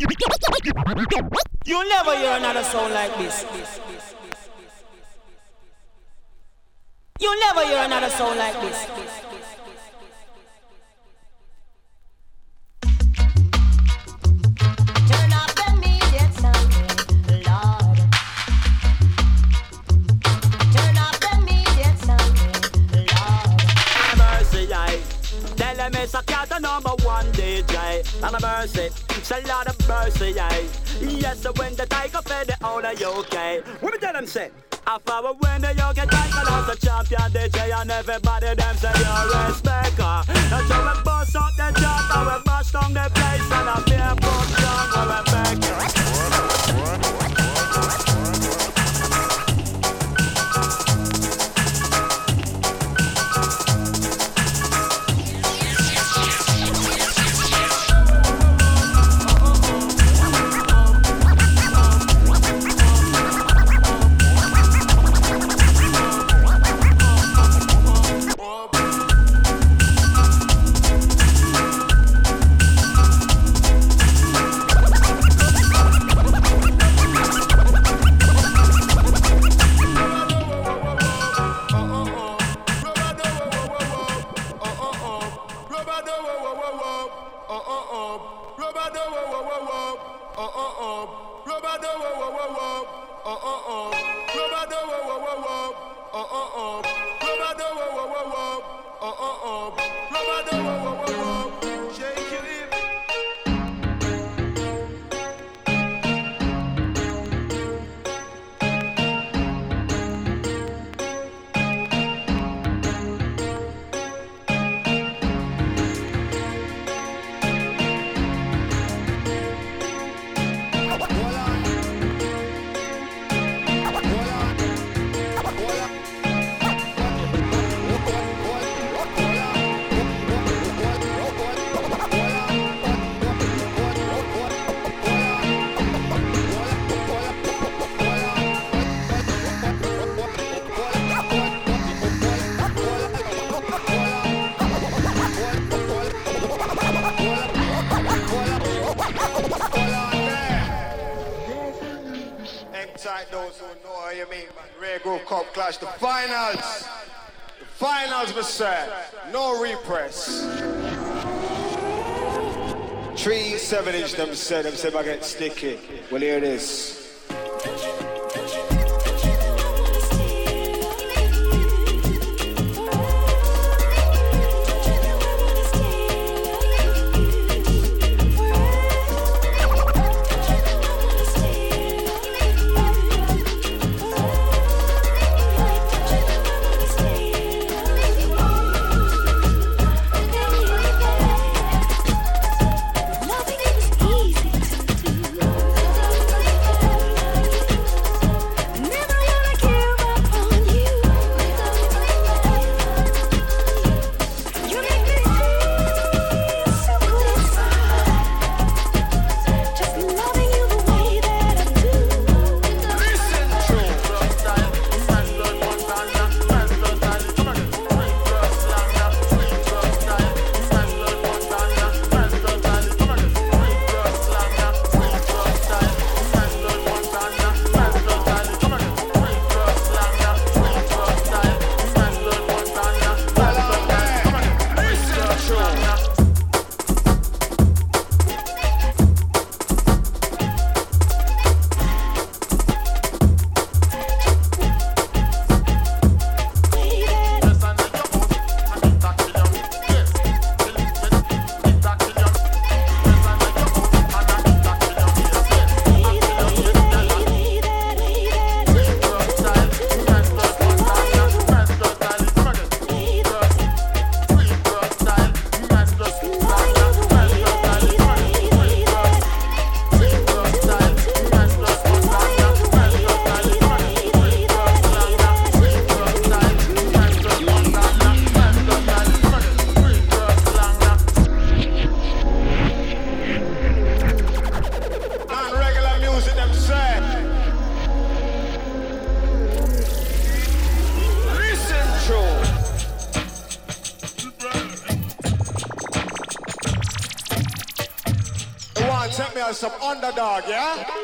You'll never hear another sound like this. You'll never hear another sound like this. miss a cat the media sound. Love. Animate. Tell them so number one DJ. And a mercy, say Lord of mercy, yeah. Yes, so when the tiger fed the out of UK. What tell them say? I follow when the young tiger as the champion DJ and everybody them say you're a her. That's how we bust up the job, how we bust down the place and I fear put down our respect the them said them said I get sticky. Well here it is. Underdog, yeah?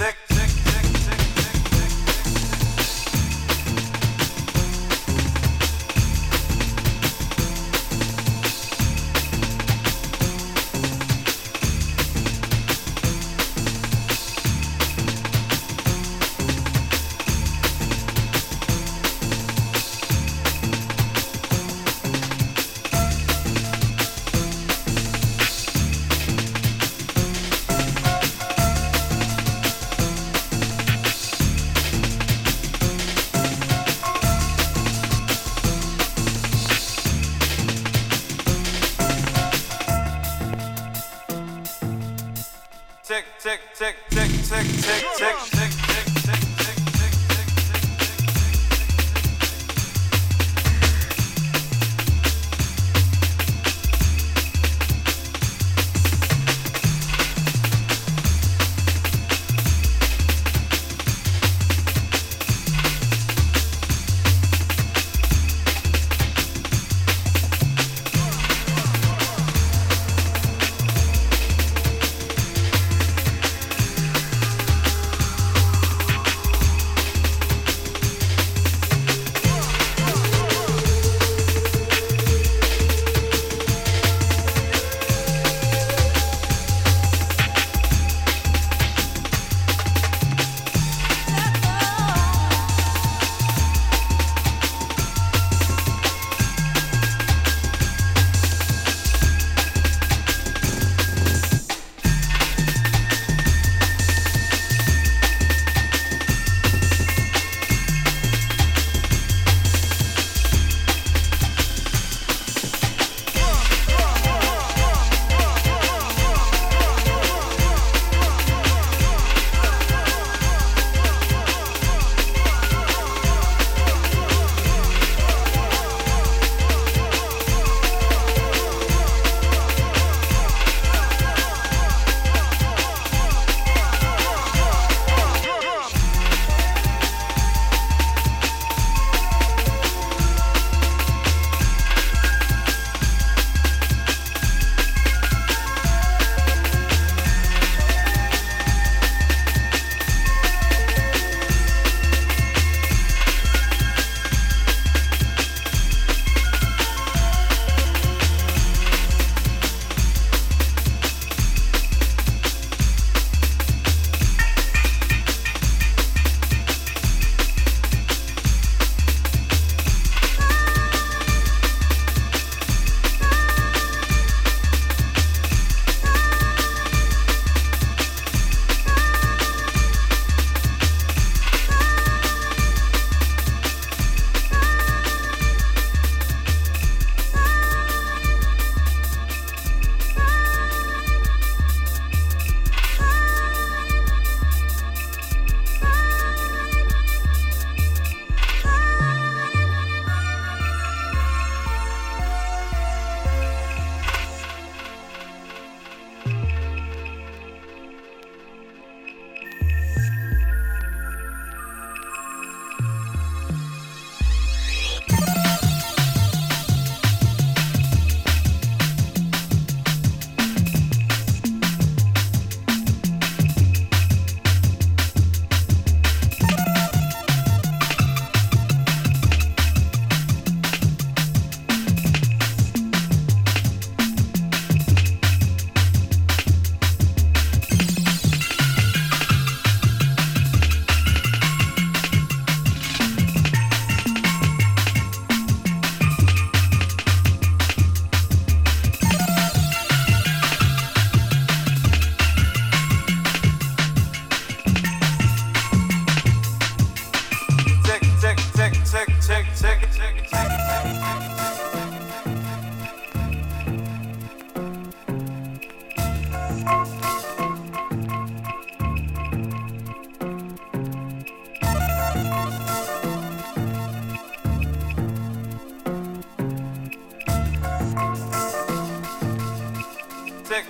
Sexy.